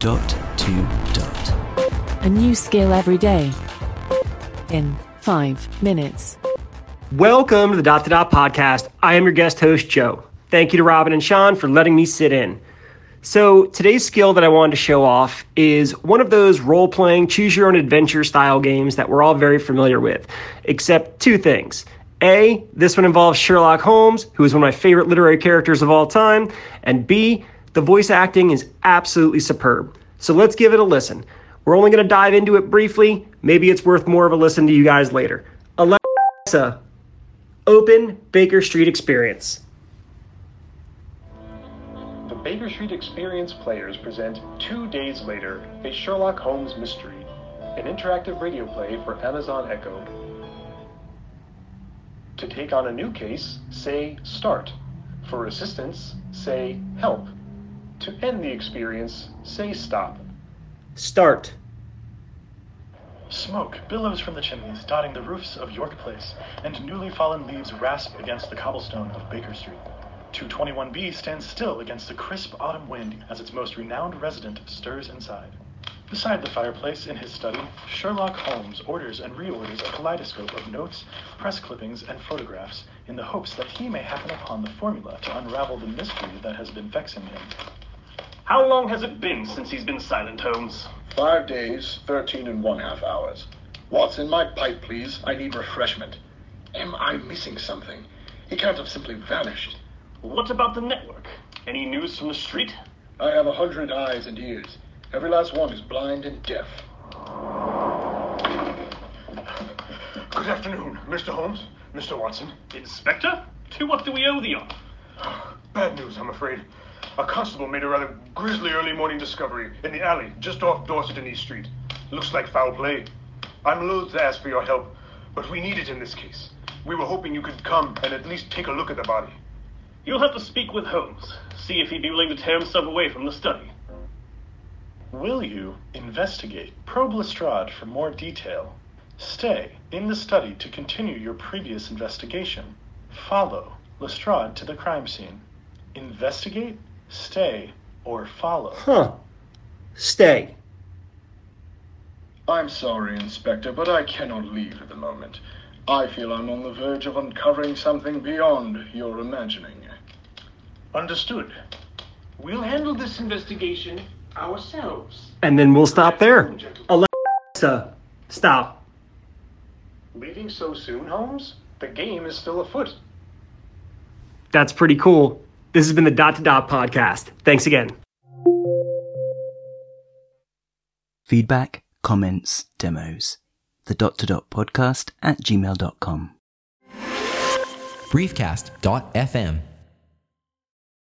Dot to dot. A new skill every day. In five minutes. Welcome to the Dot to Dot podcast. I am your guest host, Joe. Thank you to Robin and Sean for letting me sit in. So, today's skill that I wanted to show off is one of those role playing, choose your own adventure style games that we're all very familiar with, except two things. A, this one involves Sherlock Holmes, who is one of my favorite literary characters of all time, and B, the voice acting is absolutely superb. So, let's give it a listen. We're only going to dive into it briefly. Maybe it's worth more of a listen to you guys later. Alexa, open Baker Street Experience. The Baker Street Experience players present Two Days Later, a Sherlock Holmes mystery, an interactive radio play for Amazon Echo. To take on a new case, say Start. For assistance, say Help. To end the experience, say Stop. Start. Smoke billows from the chimneys, dotting the roofs of York Place, and newly fallen leaves rasp against the cobblestone of Baker Street. 221B stands still against the crisp autumn wind as its most renowned resident stirs inside. Beside the fireplace in his study, Sherlock Holmes orders and reorders a kaleidoscope of notes, press clippings, and photographs in the hopes that he may happen upon the formula to unravel the mystery that has been vexing him. How long has it been since he's been silent, Holmes? Five days, thirteen and one half hours. Watson my pipe, please? I need refreshment. Am I missing something? He can't have simply vanished. What about the network? Any news from the street? I have a hundred eyes and ears. Every last one is blind and deaf. Good afternoon, Mr. Holmes, Mr. Watson. Inspector? To what do we owe the honor? Bad news, I'm afraid. A constable made a rather grisly early morning discovery in the alley just off Dorset and East Street. Looks like foul play. I'm loath to ask for your help, but we need it in this case. We were hoping you could come and at least take a look at the body. You'll have to speak with Holmes. See if he'd be willing to tear himself away from the study. Will you investigate? Probe Lestrade for more detail. Stay in the study to continue your previous investigation. Follow Lestrade to the crime scene. Investigate, stay, or follow. Huh. Stay. I'm sorry, Inspector, but I cannot leave at the moment. I feel I'm on the verge of uncovering something beyond your imagining. Understood. We'll handle this investigation ourselves. And then we'll stop there. Alexa, stop. Leaving so soon, Holmes? The game is still afoot. That's pretty cool. This has been the Dot to Dot podcast. Thanks again. Feedback, comments, demos. The dot to dot podcast at gmail.com. briefcast.fm